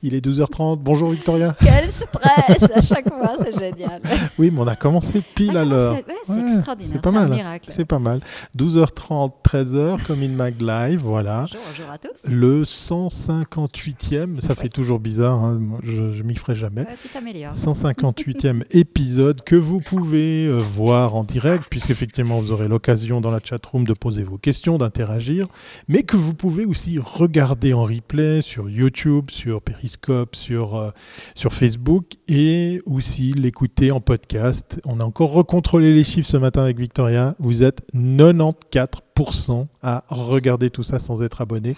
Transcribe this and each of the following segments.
Il est 12h30. Bonjour Victoria. Quel stress à chaque fois, c'est génial. Oui, mais on a commencé pile à l'heure. c'est extraordinaire. C'est pas mal. miracle. C'est pas mal. 12h30, 13h, comme in Mag Live, voilà. Bonjour, bonjour à tous. Le 158e, ça fait toujours bizarre, hein, je, je m'y ferai jamais. Ouais, tu t'améliores. 158e épisode que vous pouvez euh, voir en direct, puisqu'effectivement vous aurez l'occasion dans la chatroom de poser vos questions, d'interagir, mais que vous pouvez aussi regarder en replay sur YouTube, sur Periscope sur, euh, sur Facebook et aussi l'écouter en podcast. On a encore recontrôlé les chiffres ce matin avec Victoria. Vous êtes 94% à regarder tout ça sans être abonné.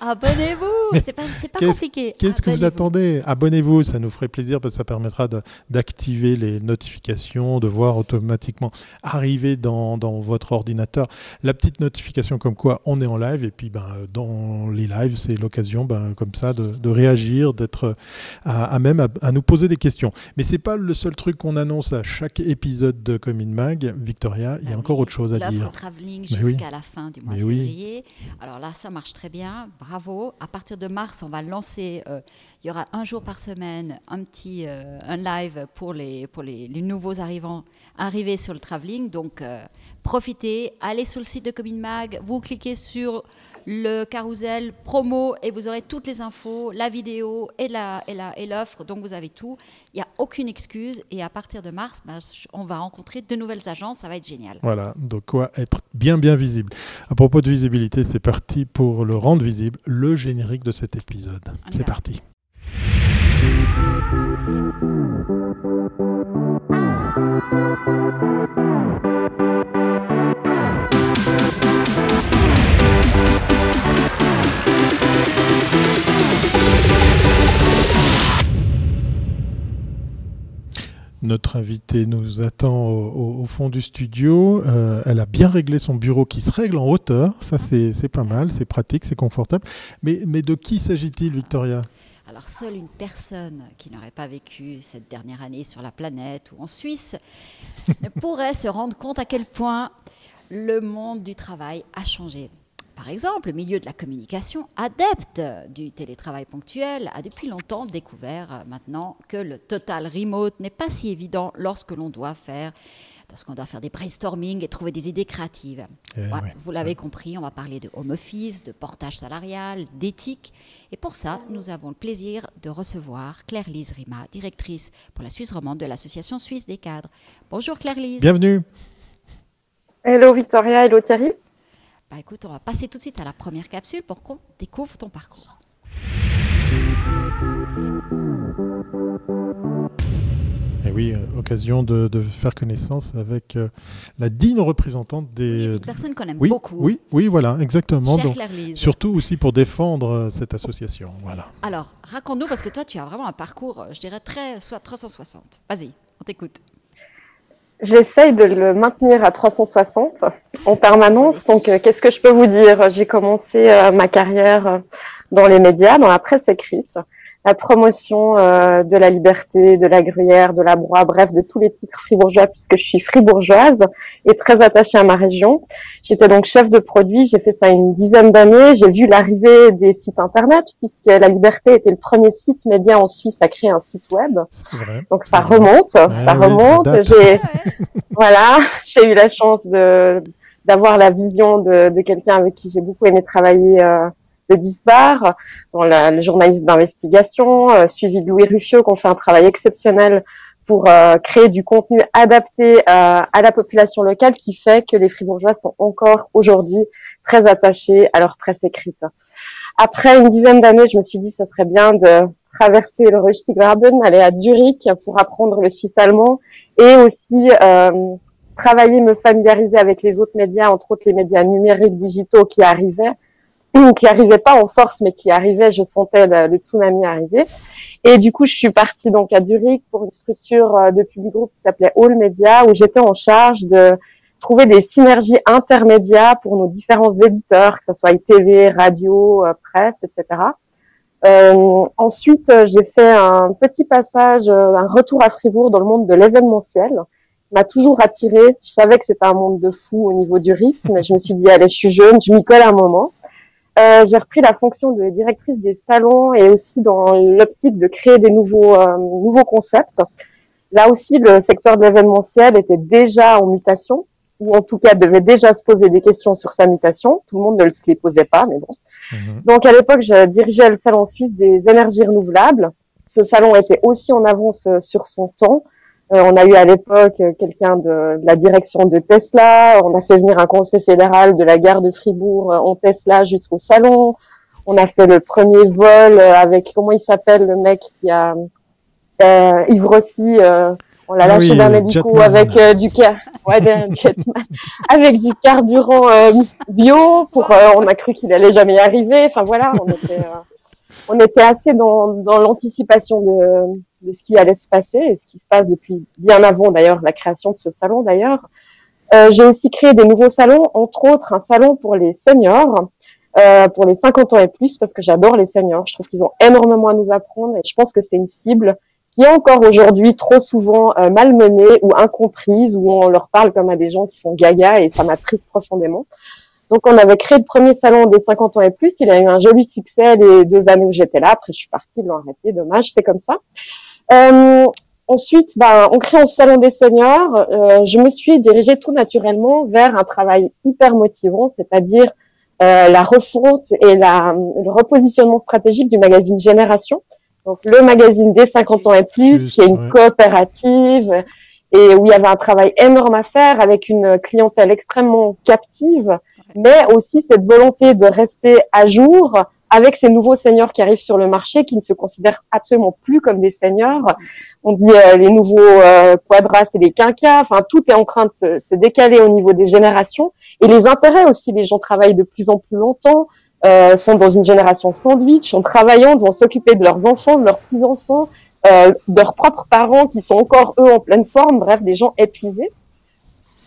Abonnez-vous C'est pas, pas compliqué. Qu'est-ce que vous attendez? Abonnez-vous, ça nous ferait plaisir parce que ça permettra d'activer les notifications, de voir automatiquement arriver dans, dans, votre ordinateur la petite notification comme quoi on est en live. Et puis ben, dans les lives, c'est l'occasion ben, comme ça de, de réagir, d'être à, même à, nous poser des questions. Mais c'est pas le seul truc qu'on annonce à chaque épisode de Commune Mag. Victoria, il y a ah encore autre chose à dire. travelling jusqu'à la fin du mois février. Alors là, ça marche très bien. Bravo. À partir de mars, on va lancer. Euh, il y aura un jour par semaine un petit euh, un live pour les pour les, nouveaux arrivants arrivés sur le travelling. Donc euh, profitez, allez sur le site de Commune Mag, vous cliquez sur le carrousel promo et vous aurez toutes les infos, la vidéo et la et la et l'offre. Donc vous avez tout. Il n'y a aucune excuse et à partir de mars, bah, on va rencontrer de nouvelles agences. Ça va être génial. Voilà. Donc quoi être bien bien visible. À propos de visibilité, c'est parti pour le rendre visible, le générique de cet épisode. C'est parti. Notre invitée nous attend au, fond du studio. Euh, elle a bien réglé son bureau qui se règle en hauteur. Ça, c'est pas mal, c'est pratique, c'est confortable. Mais, mais de qui s'agit-il, Victoria? Alors seule une personne qui n'aurait pas vécu cette dernière année sur la planète ou en Suisse ne pourrait se rendre compte à quel point le monde du travail a changé. Par exemple, le milieu de la communication, adepte du télétravail ponctuel, a depuis longtemps découvert euh, maintenant que le total remote n'est pas si évident lorsque l'on doit faire lorsqu'on doit faire des brainstorming et trouver des idées créatives. Eh vous l'avez compris, on va parler de home office, de portage salarial, d'éthique. Et pour ça, nous avons le plaisir de recevoir Claire-Lise Rima, directrice pour la Suisse romande de l'Association suisse des cadres. Bonjour Claire-Lise. Bienvenue. Hello Victoria, hello Thierry. Bah, écoute, on va passer tout de suite à la première capsule pour qu'on découvre ton parcours. Et eh oui, euh, occasion de, faire connaissance avec euh, la digne représentante des. Oui, personne qu'on aime beaucoup. Oui, oui, voilà, exactement. Donc, surtout aussi pour défendre euh, cette association. Voilà. Alors, raconte-nous, parce que toi, tu as vraiment un parcours, je dirais, très soit 360. Vas-y, on t'écoute. J'essaye de le maintenir à 360 en permanence. Donc, euh, qu'est-ce que je peux vous dire? J'ai commencé euh, ma carrière euh, dans les médias, dans la presse écrite la promotion euh, de la liberté, de la gruyère, de la broie, bref, de tous les titres fribourgeois puisque je suis fribourgeoise et très attachée à ma région. J'étais donc chef de produit, j'ai fait ça une dizaine d'années, j'ai vu l'arrivée des sites internet puisque la liberté était le premier site média en Suisse à créer un site web. Vrai. Donc ça remonte, ça remonte. j'ai voilà, j'ai eu la chance de d'avoir la vision de, de quelqu'un avec qui j'ai beaucoup aimé travailler euh, de Disbar, la, le journaliste d'investigation, euh, suivi de Louis Ruffiot, qui ont fait un travail exceptionnel pour euh, créer du contenu adapté euh, à la population locale, qui fait que les Fribourgeois sont encore aujourd'hui très attachés à leur presse écrite. Après une dizaine d'années, je me suis dit ça serait bien de traverser le Röstigraben, aller à Zurich pour apprendre le suisse allemand et aussi travailler, me familiariser avec les autres médias, entre autres les médias numériques digitaux qui arrivaient qui arrivait pas en force, mais qui arrivait, je sentais le, tsunami arriver. Et du coup, je suis partie donc à Zurich pour une structure euh, de public groupe qui s'appelait All Media, où j'étais en charge de trouver des synergies intermédiaires pour nos différents éditeurs, que ce soit TV, radio, euh, presse, etc. Euh, ensuite, euh, j'ai fait un petit passage, un retour à Fribourg dans le monde de l'événementiel m'a toujours attiré. Je savais que c'était un monde de fou au niveau du rythme, mais je me suis dit, allez, je suis jeune, je m'y colle un moment. Euh, j'ai repris la fonction de directrice des salons et aussi dans l'optique de créer des nouveaux, euh, nouveaux concepts. Là aussi, le secteur de l'événementiel était déjà en mutation, ou en tout cas devait déjà se poser des questions sur sa mutation. Tout le monde ne se les posait pas, mais bon. Mhm. Donc à l'époque, je dirigeais le salon suisse des énergies renouvelables. Ce salon était aussi en avance sur son temps. Euh, on a eu à l'époque quelqu'un de, la direction de Tesla. On a fait venir un conseil fédéral de la gare de Fribourg euh, en Tesla jusqu'au salon. On a fait le premier vol avec comment il s'appelle le mec qui a euh, Yves Rossi. Euh, on l'a lâché d'un médico avec du car ouais, avec du carburant bio. Pour on a cru qu'il allait jamais y arriver. Enfin voilà, on était on était assez dans, l'anticipation de, de, ce qui allait se passer et ce qui se passe depuis bien avant d'ailleurs la création de ce salon d'ailleurs. Euh, j'ai aussi créé des nouveaux salons, entre autres un salon pour les seniors, euh, pour les 50 ans et plus, parce que j'adore les seniors. Je trouve qu'ils ont énormément à nous apprendre et je pense que c'est une cible qui est encore aujourd'hui trop souvent euh, malmenée ou incomprise, où on leur parle comme à des gens qui sont gaga et ça m'attriste profondément. Donc, on avait créé le premier salon des 50 ans et plus. Il a eu un joli succès les deux années où j'étais là. Après, je suis partie, ils l'ont arrêté. Dommage, c'est comme ça. Euh, ensuite, ben, on crée un salon des seniors. Euh, je me suis dirigée tout naturellement vers un travail hyper motivant, c'est-à-dire euh, la refonte et la, le repositionnement stratégique du magazine Génération. Donc, le magazine des 50 ans et plus, qui est une coopérative et où il y avait un travail énorme à faire avec une clientèle extrêmement captive mais aussi cette volonté de rester à jour avec ces nouveaux seniors qui arrivent sur le marché, qui ne se considèrent absolument plus comme des seniors. On dit euh, les nouveaux euh, quadras et les quinquas. Enfin, tout est en train de se, se, décaler au niveau des générations et les intérêts aussi. Les gens travaillent de plus en plus longtemps, euh, sont dans une génération sandwich, en travaillant, vont s'occuper de leurs enfants, de leurs petits enfants, euh, de leurs propres parents qui sont encore eux en pleine forme. Bref, des gens épuisés.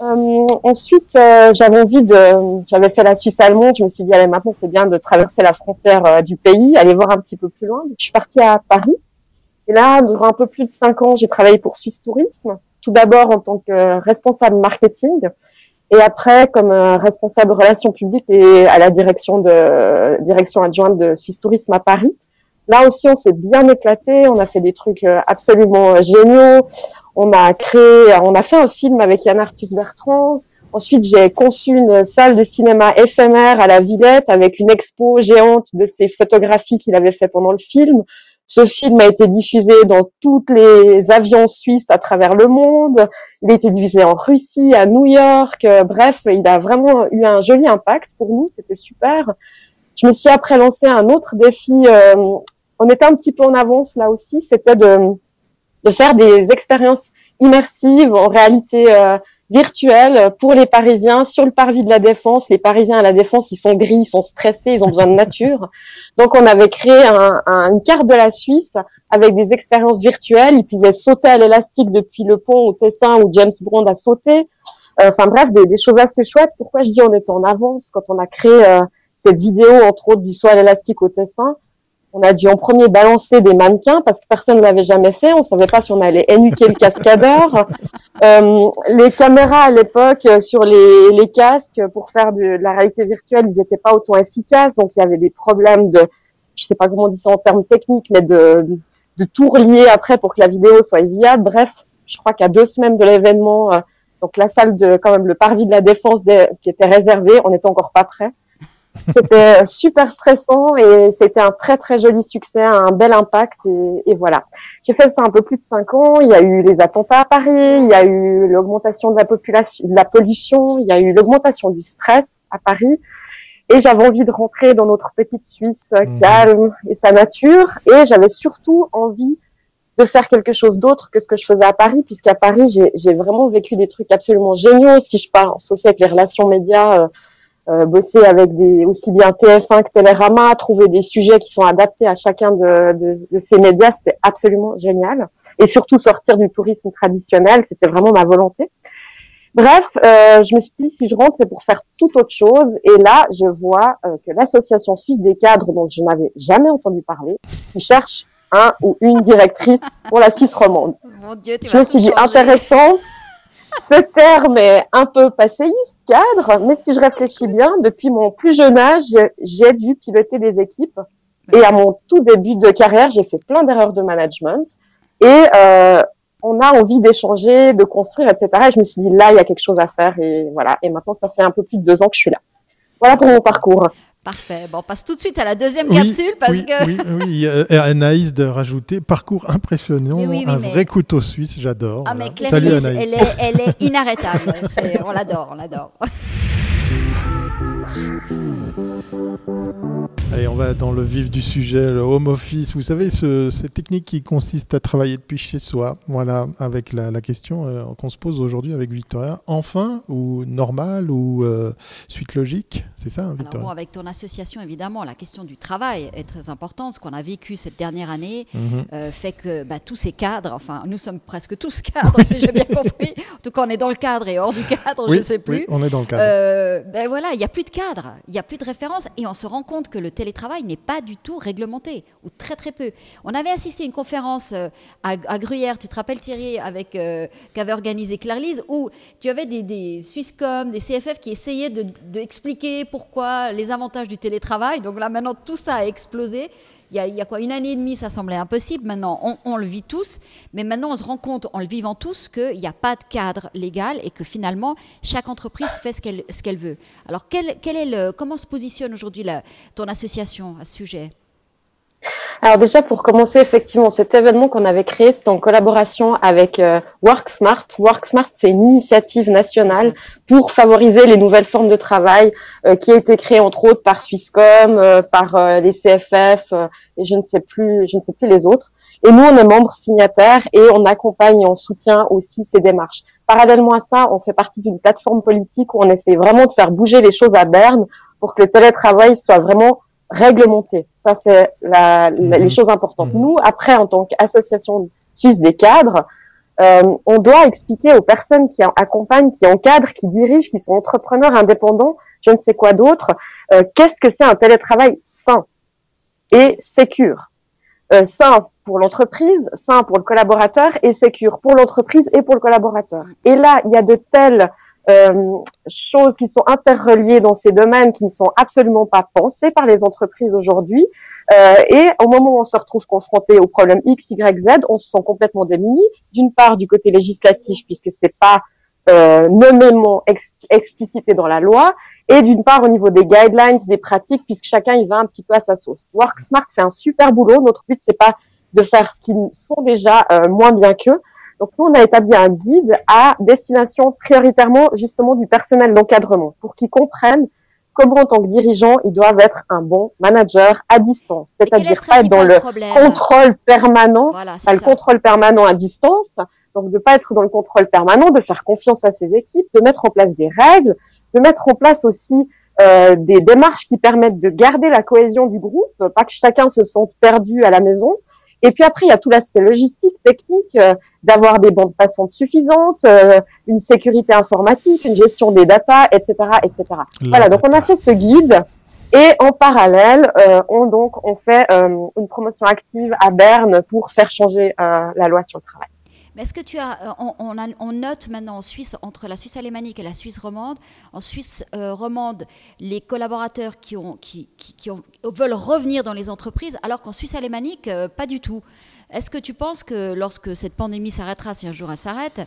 Euh, ensuite, euh, j'avais envie de, j'avais fait la Suisse allemande. Je me suis dit, allez, maintenant c'est bien de traverser la frontière euh, du pays, aller voir un petit peu plus loin. je suis partie à Paris. Et là, durant un peu plus de cinq ans, j'ai travaillé pour Suisse Tourisme. Tout d'abord en tant que responsable marketing, et après comme responsable relations publiques et à la direction de direction adjointe de Suisse Tourisme à Paris. Là aussi, on s'est bien éclaté. On a fait des trucs absolument géniaux. On a créé, on a fait un film avec Yann Arthus Bertrand. Ensuite, j'ai conçu une salle de cinéma éphémère à la Villette avec une expo géante de ses photographies qu'il avait fait pendant le film. Ce film a été diffusé dans tous les avions suisses à travers le monde. Il a été diffusé en Russie, à New York. Bref, il a vraiment eu un joli impact pour nous. C'était super. Je me suis après lancé un autre défi. Euh, on était un petit peu en avance là aussi. C'était de de faire des expériences immersives en réalité euh, virtuelle pour les Parisiens sur le parvis de la Défense. Les Parisiens à la Défense, ils sont gris, ils sont stressés, ils ont besoin de nature. Donc on avait créé un, une carte de la Suisse avec des expériences virtuelles. Ils pouvaient sauter à l'élastique depuis le pont au Tessin où James Bond a sauté. Euh, enfin bref, des, des, choses assez chouettes. Pourquoi je dis on était en avance quand on a créé euh, cette vidéo, entre autres, du saut à l'élastique au Tessin? On a dû en premier balancer des mannequins parce que personne ne l'avait jamais fait. On savait pas si on allait énuquer le cascadeur. Euh, les caméras à l'époque sur les, les, casques pour faire de, la réalité virtuelle, ils n'étaient pas autant efficaces. Donc il y avait des problèmes de, je sais pas comment on dit ça en termes techniques, mais de, de tout relier après pour que la vidéo soit viable. Bref, je crois qu'à deux semaines de l'événement, euh, donc la salle de quand même le parvis de la défense qui était réservée, on n'était encore pas prêt. C'était super stressant et c'était un très très joli succès, un bel impact et, et voilà. J'ai fait ça un peu plus de cinq ans. Il y a eu les attentats à Paris, il y a eu l'augmentation de la population, de la pollution, il y a eu l'augmentation du stress à Paris. Et j'avais envie de rentrer dans notre petite Suisse mmh. calme et sa nature. Et j'avais surtout envie de faire quelque chose d'autre que ce que je faisais à Paris, puisqu'à Paris, j'ai vraiment vécu des trucs absolument géniaux. Si je parle aussi avec les relations médias, euh, euh, bosser avec des aussi bien TF1 que Télérama, trouver des sujets qui sont adaptés à chacun de, de, de ces médias, c'était absolument génial. Et surtout sortir du tourisme traditionnel, c'était vraiment ma volonté. Bref, euh, je me suis dit si je rentre, c'est pour faire tout autre chose. Et là, je vois euh, que l'association suisse des cadres, dont je n'avais jamais entendu parler, qui cherche un ou une directrice pour la Suisse romande. Mon Dieu, tu je me suis dit intéressant. Ce terme est un peu passéiste, cadre, mais si je réfléchis bien, depuis mon plus jeune âge, j'ai dû piloter des équipes. Et à mon tout début de carrière, j'ai fait plein d'erreurs de management. Et euh, on a envie d'échanger, de construire, etc. Et je me suis dit, là, il y a quelque chose à faire. Et voilà. Et maintenant, ça fait un peu plus de deux ans que je suis là. Voilà pour mon parcours. Parfait. Bon, on passe tout de suite à la deuxième capsule parce oui, que. Oui, oui, Anaïs de rajouter parcours impressionnant, un vrai couteau suisse, j'adore. Ah, mais Salut Anaïs. Elle est, elle est inarrêtable. on l'adore, on l'adore. Allez, on va dans le vif du sujet, le home office. Vous savez, ce, cette technique qui consiste à travailler depuis chez soi. Voilà, avec la, question euh, qu'on se pose aujourd'hui avec Victoria. Enfin ou normal ou euh, suite logique C'est ça, hein, Victoria? Avec ton association, évidemment, la question du travail est très importante. Ce qu'on a vécu cette dernière année mhm. euh, fait que bah, tous ces cadres, enfin, nous sommes presque tous cadres, si j'ai bien compris. En tout cas, on est dans le cadre et hors du cadre, je ne sais plus. Oui, on est dans le cadre. ben voilà, il n'y a plus de cadre, il n'y a plus de référence et on se rend compte que le télétravail n'est pas du tout réglementé, ou très très peu. On avait assisté à une conférence euh, à, Gruyère, tu te rappelles Thierry, avec euh, qu'avait organisé Claire Lise, où tu avais des, des Swisscom, des CFF qui essayaient d'expliquer de, pourquoi les avantages du télétravail. Donc là maintenant tout ça a explosé il y, a, quoi Une année et demie, ça semblait impossible. Maintenant, on, le vit tous. Mais maintenant, on se rend compte, en le vivant tous, qu'il n'y a pas de cadre légal et que finalement, chaque entreprise fait ce qu'elle veut. Alors, quel est le, comment se positionne aujourd'hui ton association à ce sujet? Alors déjà, pour commencer, effectivement, cet événement qu'on avait créé, c'est en collaboration avec euh, WorkSmart. WorkSmart, c'est une initiative nationale pour favoriser les nouvelles formes de travail euh, qui a été créée entre autres par Swisscom, euh, par les CFF et je ne sais plus, je ne sais plus les autres. Et nous, on est membres signataires et on accompagne et on soutient aussi ces démarches. Parallèlement à ça, on fait partie d'une plateforme politique où on essaie vraiment de faire bouger les choses à Berne pour que le télétravail soit vraiment réglementé. Ça, c'est la, les mhm. choses importantes. Mhm. Nous, après, en tant qu'association suisse des cadres, euh, on doit expliquer aux personnes qui accompagnent, qui encadrent, qui dirigent, qui sont entrepreneurs indépendants, je ne sais quoi d'autre, euh, qu'est-ce que c'est un télétravail sain et sécure? Euh, sain pour l'entreprise, sain pour le collaborateur et sécure pour l'entreprise et pour le collaborateur. Et là, il y a de telles euh, choses qui sont interreliées dans ces domaines qui ne sont absolument pas pensées par les entreprises aujourd'hui. Euh, et au moment où on se retrouve confronté au problème X, Y, Z, on se sent complètement démuni. D'une part du côté législatif, puisque c'est pas euh, nommément explicité dans la loi, et d'une part au niveau des guidelines, des pratiques, puisque chacun y va un petit peu à sa sauce. WorkSmart fait un super boulot. Notre but c'est pas de faire ce qu'ils font déjà euh, moins bien qu'eux, donc nous, on a établi un guide à destination prioritairement justement du personnel d'encadrement pour qu'ils comprennent comment en tant que dirigeant, ils doivent être un bon manager à distance, c'est-à-dire pas être dans le contrôle permanent, pas le contrôle permanent à distance, donc de pas être dans le contrôle permanent, de faire confiance à ses équipes, de mettre en place des règles, de mettre en place aussi euh, des démarches qui permettent de garder la cohésion du groupe, pas que chacun se sente perdu à la maison, et puis après, il y a tout l'aspect logistique, technique, euh, d'avoir des bandes passantes suffisantes, euh, une sécurité informatique, une gestion des datas, etc., etc. voilà, donc on a fait ce guide. Et en parallèle, euh, on donc on fait une promotion active à Berne pour faire changer la loi sur le travail. Est-ce que tu as, euh, on, note maintenant en Suisse, entre la Suisse alémanique et la Suisse romande, en Suisse euh, romande, les collaborateurs qui, veulent revenir dans les entreprises, alors qu'en Suisse alémanique, euh, pas du tout. Est-ce que tu penses que lorsque cette pandémie s'arrêtera, si un jour elle s'arrête,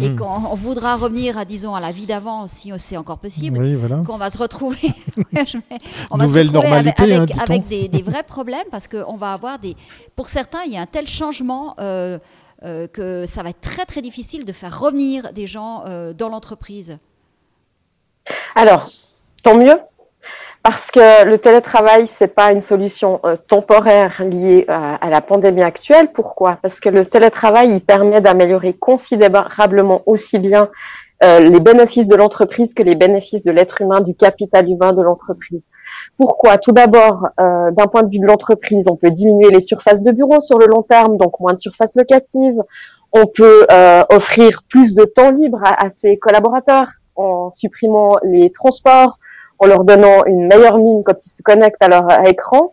et hmm. qu'on voudra revenir à, disons, à la vie d'avant, si c'est encore possible, qu'on va se retrouver, on va Nouvelle se retrouver normalité, avec, hein, avec, des, des, vrais problèmes, parce qu'on va avoir des... Pour certains, il y a un tel changement... Euh, que ça va être très très difficile de faire revenir des gens euh, dans l'entreprise. Alors, tant mieux, parce que le télétravail, c'est pas une solution euh, temporaire liée à, la pandémie actuelle. Pourquoi? Parce que le télétravail, il permet d'améliorer considérablement aussi bien euh, les bénéfices de l'entreprise que les bénéfices de l'être humain, du capital humain de l'entreprise. Pourquoi? Tout d'abord, euh, d'un point de vue de l'entreprise, on peut diminuer les surfaces de bureaux sur le long terme, donc moins de surfaces locatives. On peut euh, offrir plus de temps libre à, ses collaborateurs en supprimant les transports, en leur donnant une meilleure mine quand ils se connectent à leur écran.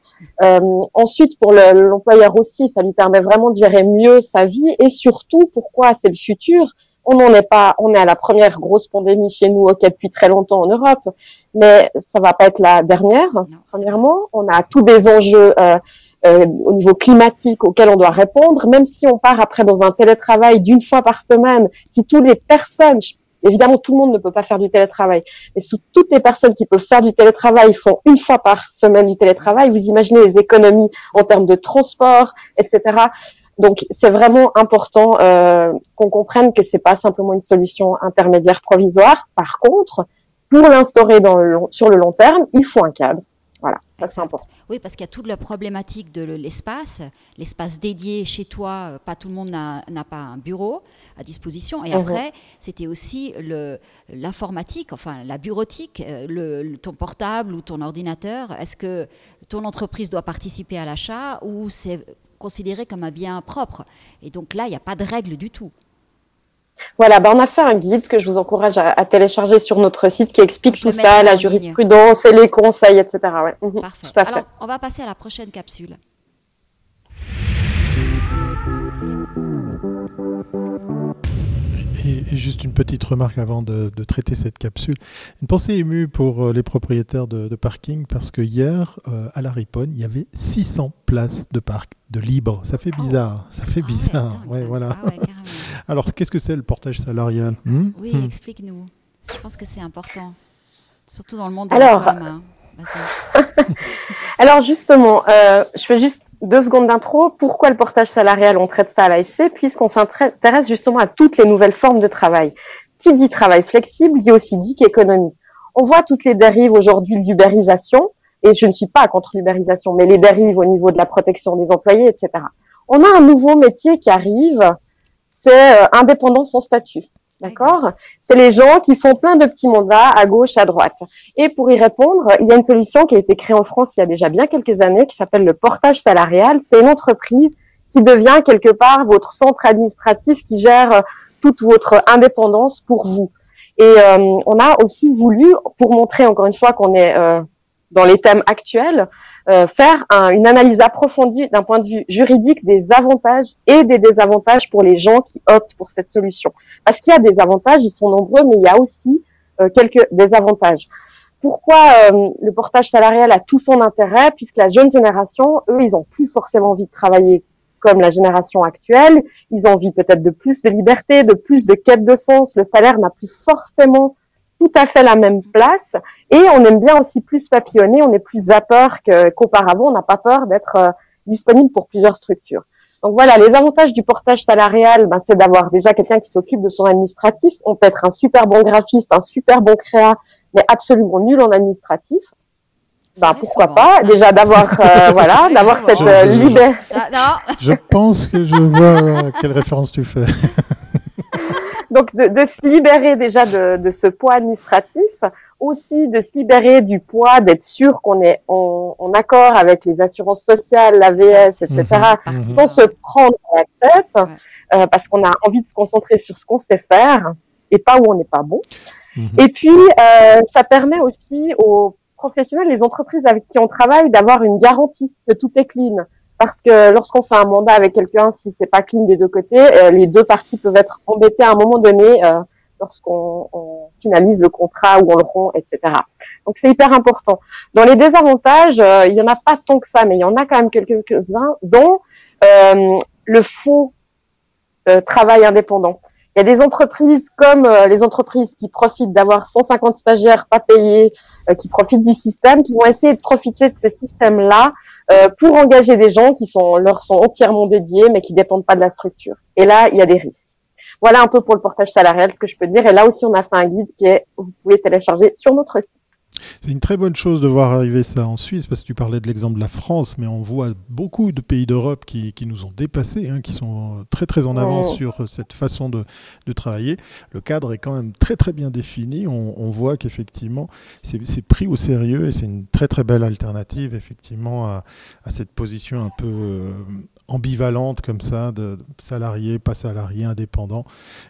ensuite, pour l'employeur aussi, ça lui permet vraiment de gérer mieux sa vie et surtout, pourquoi c'est le futur, On n'en est pas, on est à la première grosse pandémie chez nous, ok, depuis très longtemps en Europe, mais ça va pas être la dernière. premièrement, on a tous des enjeux euh, euh, au niveau climatique auxquels on doit répondre. Même si on part après dans un télétravail d'une fois par semaine, si toutes les personnes, évidemment tout le monde ne peut pas faire du télétravail, mais sous toutes les personnes qui peuvent faire du télétravail font une fois par semaine du télétravail, vous imaginez les économies en termes de transport, etc. Donc c'est vraiment important euh, qu'on comprenne que c'est pas simplement une solution intermédiaire provisoire. Par contre, pour l'instaurer sur le long terme, il faut un cadre. Voilà, ça c'est important. Oui, parce qu'il y a toute la problématique de l'espace, l'espace dédié chez toi, euh, pas tout le monde n'a pas un bureau à disposition. Et mhm. après, c'était aussi l'informatique, enfin la bureautique, euh, le, ton portable ou ton ordinateur. Est-ce que ton entreprise doit participer à l'achat ou c'est considéré comme un bien propre? Et donc là, il n'y a pas de règle du tout. Voilà, ben on a fait un guide que je vous encourage à, télécharger sur notre site qui explique tout ça, la jurisprudence et les conseils, etc. Mhm, Parfait. Tout à fait. Alors, on va passer à la prochaine capsule. Et, juste une petite remarque avant de, traiter cette capsule. Une pensée émue pour euh, les propriétaires de, parking parce que hier, euh, à la Riponne, il y avait 600 places de parc de libre. Ça fait oh. bizarre. Ça fait ah bizarre. Ouais, voilà. Ah Alors, qu'est-ce que c'est le portage salarial hmm Oui, hmm. explique-nous. Je pense que c'est important, surtout dans le monde de Alors, la hein. Alors justement, euh, je fais juste deux secondes d'intro. Pourquoi le portage salarial On traite ça à l'ASC, puisqu'on s'intéresse justement à toutes les nouvelles formes de travail? Qui dit travail flexible dit aussi geek économie. On voit toutes les dérives aujourd'hui de l'ubérisation, et je ne suis pas contre l'ubérisation, mais les dérives au niveau de la protection des employés, etc. On a un nouveau métier qui arrive, c'est euh, indépendance sans statut. D'accord? C'est les gens qui font plein de petits mandats à gauche, à droite. Et pour y répondre, il y a une solution qui a été créée en France il y a déjà bien quelques années qui s'appelle le portage salarial. C'est une entreprise qui devient quelque part votre centre administratif qui gère euh, toute votre indépendance pour vous. Et euh, on a aussi voulu, pour montrer encore une fois qu'on est euh, dans les thèmes actuels, euh, faire une analyse approfondie d'un point de vue juridique des avantages et des désavantages pour les gens qui optent pour cette solution. Parce qu'il y a des avantages, ils sont nombreux, mais il y a aussi euh, quelques désavantages. Pourquoi euh, le portage salarial a tout son intérêt? Puisque la jeune génération, eux, ils ont plus forcément envie de travailler comme la génération actuelle. Ils ont envie peut-être de plus de liberté, de plus de quête de sens. Le salaire n'a plus forcément tout à fait la même place et on aime bien aussi plus papillonner, on est plus à peur qu'auparavant, on n'a pas peur d'être euh, disponible pour plusieurs structures. Donc voilà, les avantages du portage salarial, ben, c'est d'avoir déjà quelqu'un qui s'occupe de son administratif. On peut être un super bon graphiste, un super bon créa, mais absolument nul en administratif. Ben, pourquoi pas déjà d'avoir euh, voilà d'avoir cette euh, liberté. Je pense que je vois quelle référence tu fais. Donc de, de, se libérer déjà de, de, ce poids administratif, aussi de se libérer du poids d'être sûr qu'on est en, en, accord avec les assurances sociales, l'AVS, etc., mhm. sans se prendre la tête, euh, parce qu'on a envie de se concentrer sur ce qu'on sait faire et pas où on n'est pas bon. Mhm. Et puis, euh, ça permet aussi aux professionnels, les entreprises avec qui on travaille, d'avoir une garantie que tout est clean parce que lorsqu'on fait un mandat avec quelqu'un, si c'est pas clean des deux côtés, euh, les deux parties peuvent être embêtées à un moment donné euh, lorsqu'on finalise le contrat ou on le rompt, etc. Donc c'est hyper important. Dans les désavantages, euh, il y en a pas tant que ça, mais il y en a quand même quelques-uns, dont le faux travail indépendant. Il y a des entreprises comme les entreprises qui profitent d'avoir 150 stagiaires pas payés, qui profitent du système, qui vont essayer de profiter de ce système-là euh, pour engager des gens qui sont leur sont entièrement dédiés, mais qui dépendent pas de la structure. Et là, il y a des risques. Voilà un peu pour le portage salarial, ce que je peux dire. Et là aussi, on a fait un guide qui est, vous pouvez télécharger sur notre site. C'est une très bonne chose de voir arriver ça en Suisse, parce que tu parlais de l'exemple de la France, mais on voit beaucoup de pays d'Europe qui, qui, nous ont dépassés, hein, qui sont très très en avance sur cette façon de, de, travailler. Le cadre est quand même très très bien défini. On, on voit qu'effectivement, c'est pris au sérieux et c'est une très très belle alternative, effectivement, à, à cette position un peu euh, ambivalente comme ça, de salarié, pas salarié, indépendant.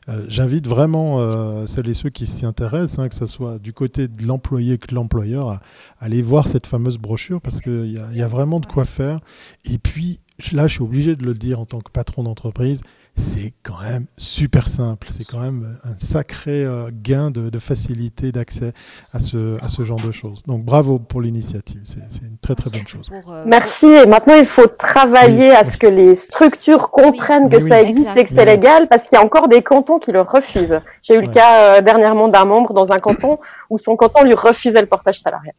Euh, j'invite vraiment euh, celles et ceux qui s'y intéressent, hein, que ce soit du côté de l'employé que l'employeur, à, aller voir cette fameuse brochure parce qu'il y, y, a vraiment de quoi faire. Et puis, là, je suis obligé de le dire en tant que patron d'entreprise, c'est quand même super simple. C'est quand même un sacré euh, gain de, facilité d'accès à ce, à ce genre de choses. Donc bravo pour l'initiative. C'est une très très bonne chose. Euh, Merci. Et maintenant, il faut travailler à ce que les structures comprennent que ça existe et que c'est légal parce qu'il y a encore des cantons qui le refusent. J'ai eu le cas euh, dernièrement d'un membre dans un canton où son canton lui refusait le portage salarial.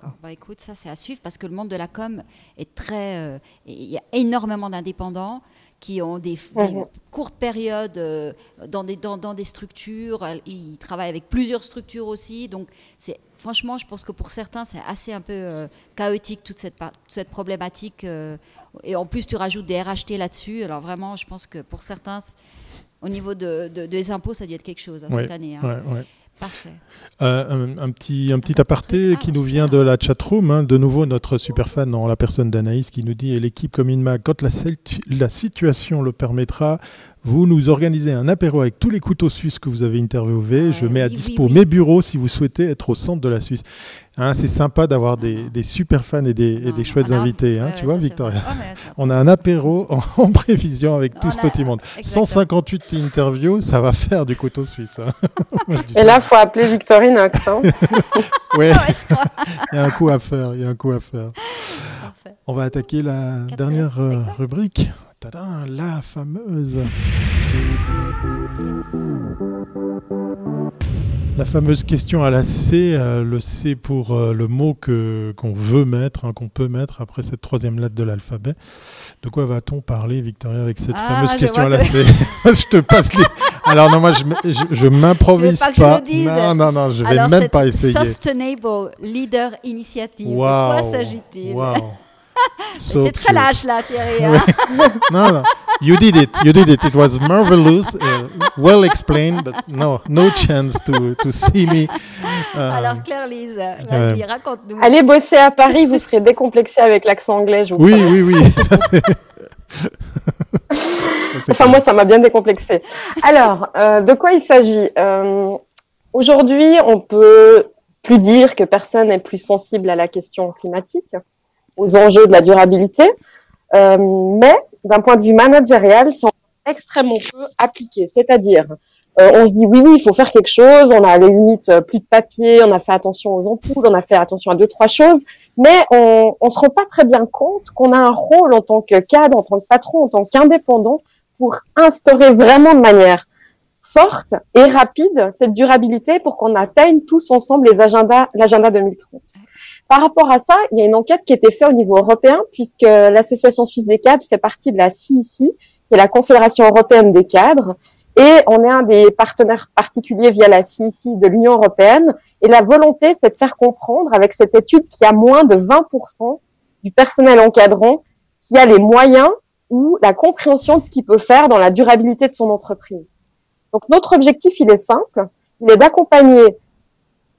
D'accord. Bah, écoute, ça c'est à suivre parce que le monde de la com est très. Il y a énormément d'indépendants qui ont des, mhm. courtes périodes euh, dans, des, dans, dans, des structures. Ils travaillent avec plusieurs structures aussi. Donc, c'est, franchement, je pense que pour certains, c'est assez un peu euh, chaotique toute cette, cette problématique. Euh, et en plus, tu rajoutes des RHT là-dessus. Alors, vraiment, je pense que pour certains, au niveau de, des impôts, ça doit être quelque chose hein, cette année. Hein. Parfait. Euh, un, petit, un petit aparté qui nous vient de la chatroom. Hein. de nouveau, notre super fan en la personne d'Anaïs qui nous dit Et l'équipe comme INMA, quand la, la situation le permettra, vous nous organisez un apéro avec tous les couteaux suisses que vous avez interviewés. je mets à dispo mes bureaux si vous souhaitez être au centre de la Suisse. Hein, c'est sympa d'avoir des, super fans et des, des chouettes invités. Hein, tu vois, Victoria On a un apéro en, prévision avec tout ce petit monde. 158 interviews, ça va faire du couteau suisse. Hein. et là, il faut appeler Victorine ouais, il y a un coup à faire. Il y a un coup à faire. On va attaquer la dernière euh, rubrique la fameuse. La fameuse question à la C, euh, le C pour euh, le mot que qu'on veut mettre, hein, qu'on peut mettre après cette troisième lettre de l'alphabet. De quoi va-t-on parler, Victoria, avec cette ah, fameuse question à la C? Je te passe les. Alors non, moi je, je, m'improvise pas. pas. Je non, non, non, je vais même pas essayer. Sustainable Leader Initiative. De quoi s'agit-il? So T'es très lâche là, Thierry. Hein. non, non. You did it. You did it. It was marvelous, uh, well explained, but no, no chance to, to see me. Uh, Alors, Claire-Lise, vas-y, raconte-nous. Allez bosser à Paris, vous serez décomplexé avec l'accent anglais, je vous Oui, oui, oui, oui. enfin, moi, ça m'a bien décomplexé. Alors, euh, de quoi il s'agit euh, Aujourd'hui, on peut plus dire que personne n'est plus sensible à la question climatique aux enjeux de la durabilité. Euh, mais d'un point de vue managérial, c'est extrêmement peu appliqué. C'est-à-dire, euh, on se dit oui, oui, il faut faire quelque chose. On a les limites, euh, plus de papier, on a fait attention aux ampoules, on a fait attention à deux trois choses, mais on, on se rend pas très bien compte qu'on a un rôle en tant que cadre, en tant que patron, en tant qu'indépendant, pour instaurer vraiment de manière forte et rapide cette durabilité pour qu'on atteigne tous ensemble les agendas, l'agenda 2030. Par rapport à ça, il y a une enquête qui a été faite au niveau européen, puisque l'Association suisse des cadres fait partie de la CIC, qui est la Confédération européenne des cadres, et on est un des partenaires particuliers via la CIC de l'Union européenne. Et la volonté, c'est de faire comprendre avec cette étude qu'il y a moins de 20% du personnel encadrant qui a les moyens ou la compréhension de ce qu'il peut faire dans la durabilité de son entreprise. Donc notre objectif, il est simple, il est d'accompagner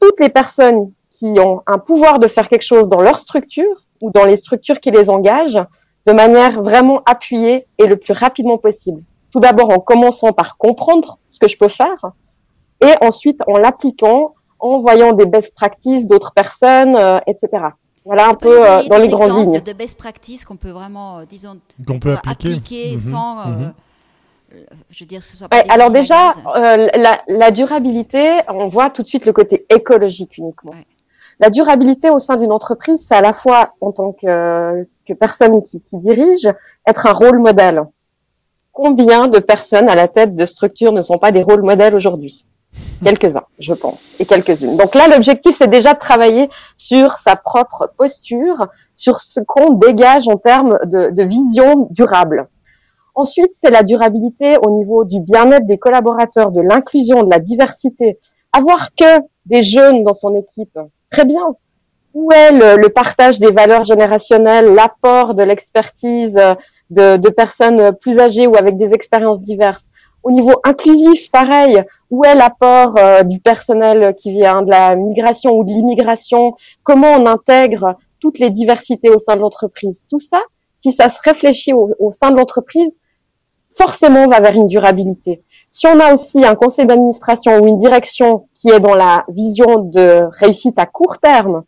toutes les personnes qui ont un pouvoir de faire quelque chose dans leur structure ou dans les structures qui les engagent de manière vraiment appuyée et le plus rapidement possible. Tout d'abord en commençant par comprendre ce que je peux faire et ensuite en l'appliquant, en voyant des best practices d'autres personnes, euh, etc. Voilà un peu euh, dans les grandes lignes. De best practices qu'on peut vraiment, euh, disons, qu'on peut appliquer, mhm. sans mhm. je veux dire, ce soit pas alors déjà, la, la, durabilité, on voit tout de suite le côté écologique uniquement. La durabilité au sein d'une entreprise, c'est à la fois en tant que, que personne qui, qui, dirige, être un rôle modèle. Combien de personnes à la tête de structures ne sont pas des rôles modèles aujourd'hui? Quelques-uns, je pense, et quelques-unes. Donc là, l'objectif, c'est déjà de travailler sur sa propre posture, sur ce qu'on dégage en termes de, de vision durable. Ensuite, c'est la durabilité au niveau du bien-être des collaborateurs, de l'inclusion, de la diversité. Avoir que des jeunes dans son équipe, Très bien. Où est le, partage des valeurs générationnelles, l'apport de l'expertise euh, de, personnes plus âgées ou avec des expériences diverses? Au niveau inclusif, pareil. Où est l'apport euh, du personnel qui vient de la migration ou de l'immigration? Comment on intègre toutes les diversités au sein de l'entreprise? Tout ça, si ça se réfléchit au sein de l'entreprise, forcément on va vers une durabilité. Si on a aussi un conseil d'administration ou une direction qui est dans la vision de réussite à court terme,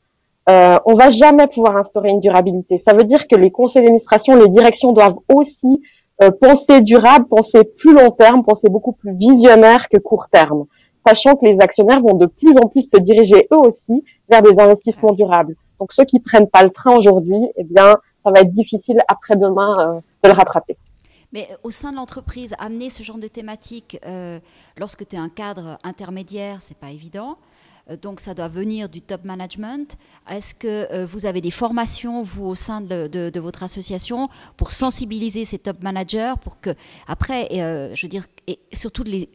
euh, on va jamais pouvoir instaurer une durabilité. Ça veut dire que les conseils d'administration, les directions doivent aussi euh, penser durable, penser plus long terme, penser beaucoup plus visionnaire que court terme, sachant que les actionnaires vont de plus en plus se diriger eux aussi vers des investissements durables. Donc ceux qui prennent pas le train aujourd'hui, eh bien, ça va être difficile après-demain euh, de le rattraper. Mais au sein de l'entreprise, amener ce genre de thématique, euh, lorsque tu es un cadre intermédiaire, c'est pas évident. Euh, donc ça doit venir du top management. Est-ce que euh, vous avez des formations, vous, au sein de, votre association, pour sensibiliser ces top managers, pour que, après, euh, je veux dire, et surtout les,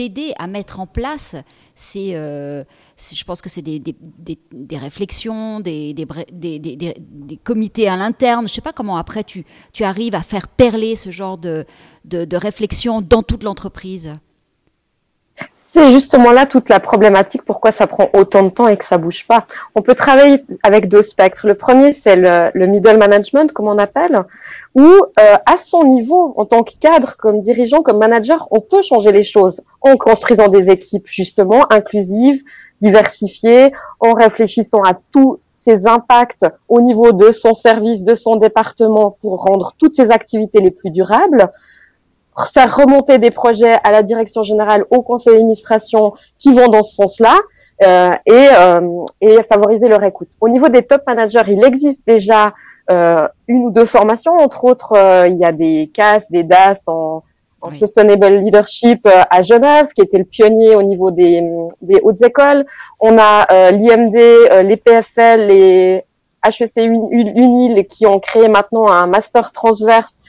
aider à mettre en place ces, je pense que c'est des, des, des, réflexions, des, des, comités à l'interne, je ne sais pas comment après tu, tu arrives à faire perler ce genre de, de réflexion dans toute l'entreprise. C'est justement là toute la problématique, pourquoi ça prend autant de temps et que ça bouge pas. On peut travailler avec deux spectres. Le premier, c'est le, middle management, comme on appelle, où euh, à son niveau, en tant que cadre, comme dirigeant, comme manager, on peut changer les choses en construisant des équipes justement inclusives, diversifiées, en réfléchissant à tous ces impacts au niveau de son service, de son département, pour rendre toutes ses activités les plus durables faire remonter des projets à la direction générale, au conseil d'administration qui vont dans ce sens-là euh, et, euh, et, favoriser leur écoute. Au niveau des top managers, il existe déjà euh, une ou deux formations, entre autres, euh, il y a des CAS, des DAS en, en Sustainable Leadership euh, à Genève, qui était le pionnier au niveau des, des hautes écoles. On a l'IMD, les PFL, les HEC UNIL qui ont créé maintenant un master transverse euh,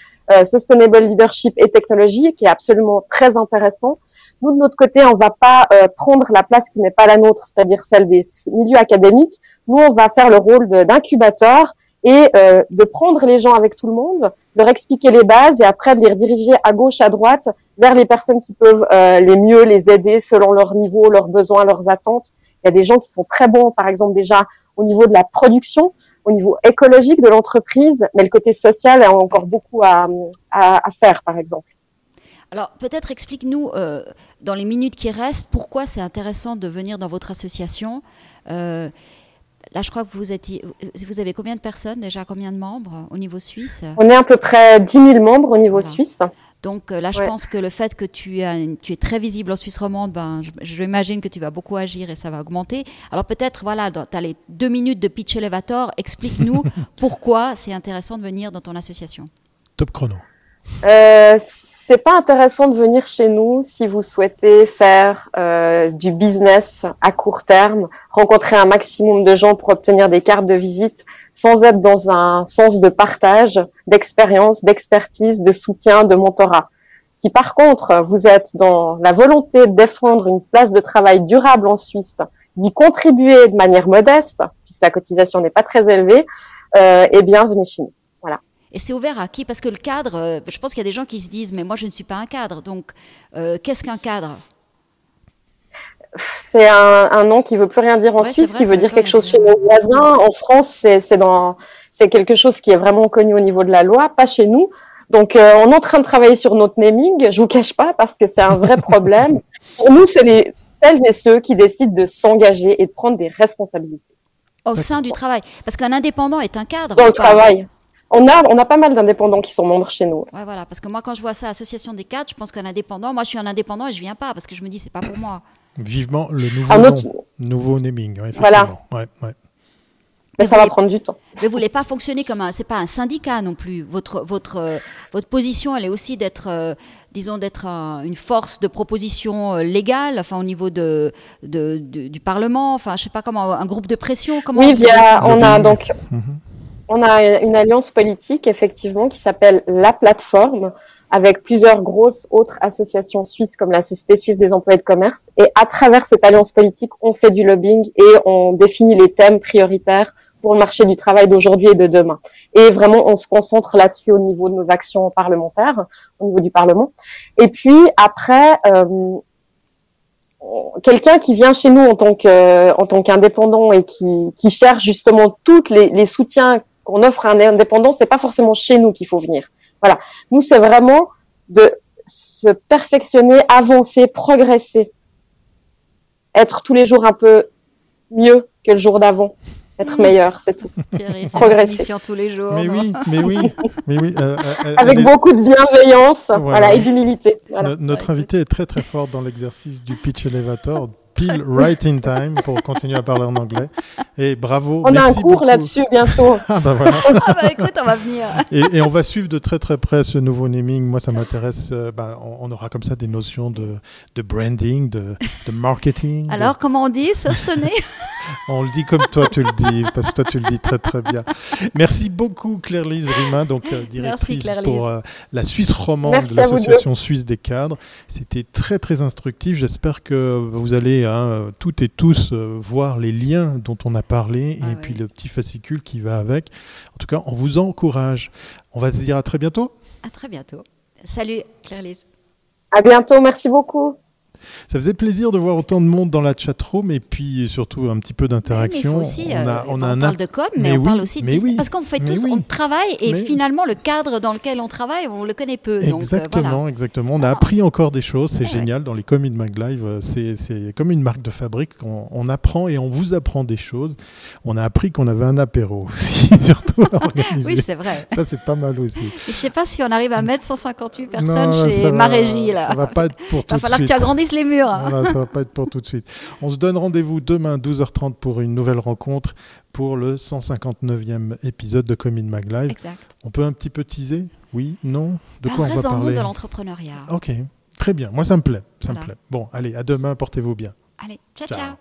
Sustainable Leadership et technologie, qui est absolument très intéressant. Nous, de notre côté, on va pas euh, prendre la place qui n'est pas la nôtre, c'est-à-dire celle des milieux académiques. Nous, on va faire le rôle d'incubateur et euh, de prendre les gens avec tout le monde, leur expliquer les bases et après de les rediriger à gauche, à droite vers les personnes qui peuvent les mieux les aider selon leur niveau, leurs besoins, leurs attentes. Il y a des gens qui sont très bons, par exemple déjà au niveau de la production, au niveau écologique de l'entreprise, mais le côté social a encore beaucoup à, faire, par exemple. Alors peut-être explique-nous, euh, dans les minutes qui restent, pourquoi c'est intéressant de venir dans votre association. Euh, là, je crois que vous, êtes, vous avez combien de personnes déjà, combien de membres au niveau suisse? On est à peu près 10 000 membres au niveau suisse. Donc euh, là, je pense que le fait que tu, tu es très visible en Suisse romande, ben, je, m'imagine que tu vas beaucoup agir et ça va augmenter. Alors peut-être, voilà, tu as les deux minutes de pitch elevator. Explique-nous pourquoi c'est intéressant de venir dans ton association. Top chrono. Euh, c'est pas intéressant de venir chez nous si vous souhaitez faire euh, du business à court terme, rencontrer un maximum de gens pour obtenir des cartes de visite sans être dans un sens de partage, d'expérience, d'expertise, de soutien, de mentorat. Si par contre vous êtes dans la volonté de défendre une place de travail durable en Suisse, d'y contribuer de manière modeste, puisque la cotisation n'est pas très élevée, euh, eh bien venez chez nous. Voilà. Et c'est ouvert à qui? Parce que le cadre, euh, je pense qu'il y a des gens qui se disent, mais moi je ne suis pas un cadre. Donc, euh, qu'est-ce qu'un cadre? C'est un, un, nom qui veut plus rien dire en Suisse, qui veut dire quelque chose chez nos voisins. En France, c'est dans c'est quelque chose qui est vraiment connu au niveau de la loi, pas chez nous. Donc, euh, on est en train de travailler sur notre naming. Je vous cache pas parce que c'est un vrai problème. Pour nous, c'est les celles et ceux qui décident de s'engager et de prendre des responsabilités. Au sein du travail, parce qu'un indépendant est un cadre. Dans le travail. On a, on a pas mal d'indépendants qui sont membres chez nous. Ouais, voilà, parce que moi, quand je vois ça, association des cadres, je pense qu'un indépendant, moi, je suis un indépendant et je viens pas parce que je me dis, c'est pas pour moi. Vivement le nouveau, nom, nouveau naming. Voilà. Mais ça va prendre du temps. Mais vous voulez pas fonctionner comme un, c'est pas un syndicat non plus. Votre votre euh, votre position, elle est aussi d'être, euh, disons, d'être une force de proposition euh, légale, enfin au niveau de, de, du Parlement, enfin je sais pas comment, un groupe de pression. Comment oui, via, on a donc, mhm. on a une alliance politique effectivement qui s'appelle la plateforme avec plusieurs grosses autres associations suisses comme la Société suisse des employés de commerce. Et à travers cette alliance politique, on fait du lobbying et on définit les thèmes prioritaires pour le marché du travail d'aujourd'hui et de demain. Et vraiment, on se concentre là-dessus au niveau de nos actions parlementaires, au niveau du Parlement. Et puis après, euh, quelqu'un qui vient chez nous en tant que tant qu'indépendant et qui, qui cherche justement toutes les, les soutiens qu'on offre à un indépendant, c'est pas forcément chez nous qu'il faut venir. Voilà. Nous, c'est vraiment de se perfectionner, avancer, progresser, être tous les jours un peu mieux que le jour d'avant. être meilleur, c'est tout. Thierry, c'est tous les jours. Mais oui, mais oui, mais oui. Euh, euh, Avec beaucoup de bienveillance, voilà. et d'humilité. Notre invité est très très fort dans l'exercice du pitch elevator pile right in time pour continuer à parler en anglais. Et bravo. On a un cours là-dessus bientôt. ah bah voilà. ah bah écoute, on va venir. et, on va suivre de très très près ce nouveau naming. Moi, ça m'intéresse. Euh, bah, on, aura comme ça des notions de, de branding, de, de marketing. Alors, comment on dit, Sostener On le dit comme toi tu le dis, parce que toi tu le dis très très bien. Merci beaucoup Claire-Lise Rima, donc euh, directrice pour euh, la Suisse romande de l'Association suisse des cadres. C'était très très instructif. J'espère que vous allez hein, toutes et tous euh, voir les liens dont on a parlé ah et puis le petit fascicule qui va avec. En tout cas, on vous encourage. On va se dire à très bientôt. À très bientôt. Salut Claire-Lise. À bientôt, merci beaucoup. Ça faisait plaisir de voir autant de monde dans la chatroom et puis surtout un petit peu d'interaction. on, a, on, a parle de com, mais, on parle aussi de. Parce qu'on fait tous, on travaille et finalement le cadre dans lequel on travaille, on le connaît peu. Euh, exactement, exactement. On a appris encore des choses, c'est génial. Dans les Commit Mag Live, euh, c'est comme une marque de fabrique. On, on, apprend et on vous apprend des choses. On a appris qu'on avait un apéro aussi, surtout à organiser. oui, c'est vrai. Ça, c'est pas mal aussi. Je sais pas si on arrive à mettre 158 personnes chez ma régie. Là. Ça va pas être pour tout Il va falloir que tu agrandisses les murs. Hein. Voilà, ça va pas être pour tout de suite. On se donne rendez-vous demain 12h30 pour une nouvelle rencontre pour le 159e épisode de Coming Mag Live. Exact. On peut un petit peu teaser? Oui? Non? De quoi on va parler? de l'entrepreneuriat. OK. Très bien. Moi ça me plaît, ça me plaît. Bon, allez, à demain, portez-vous bien. Allez, ciao. ciao.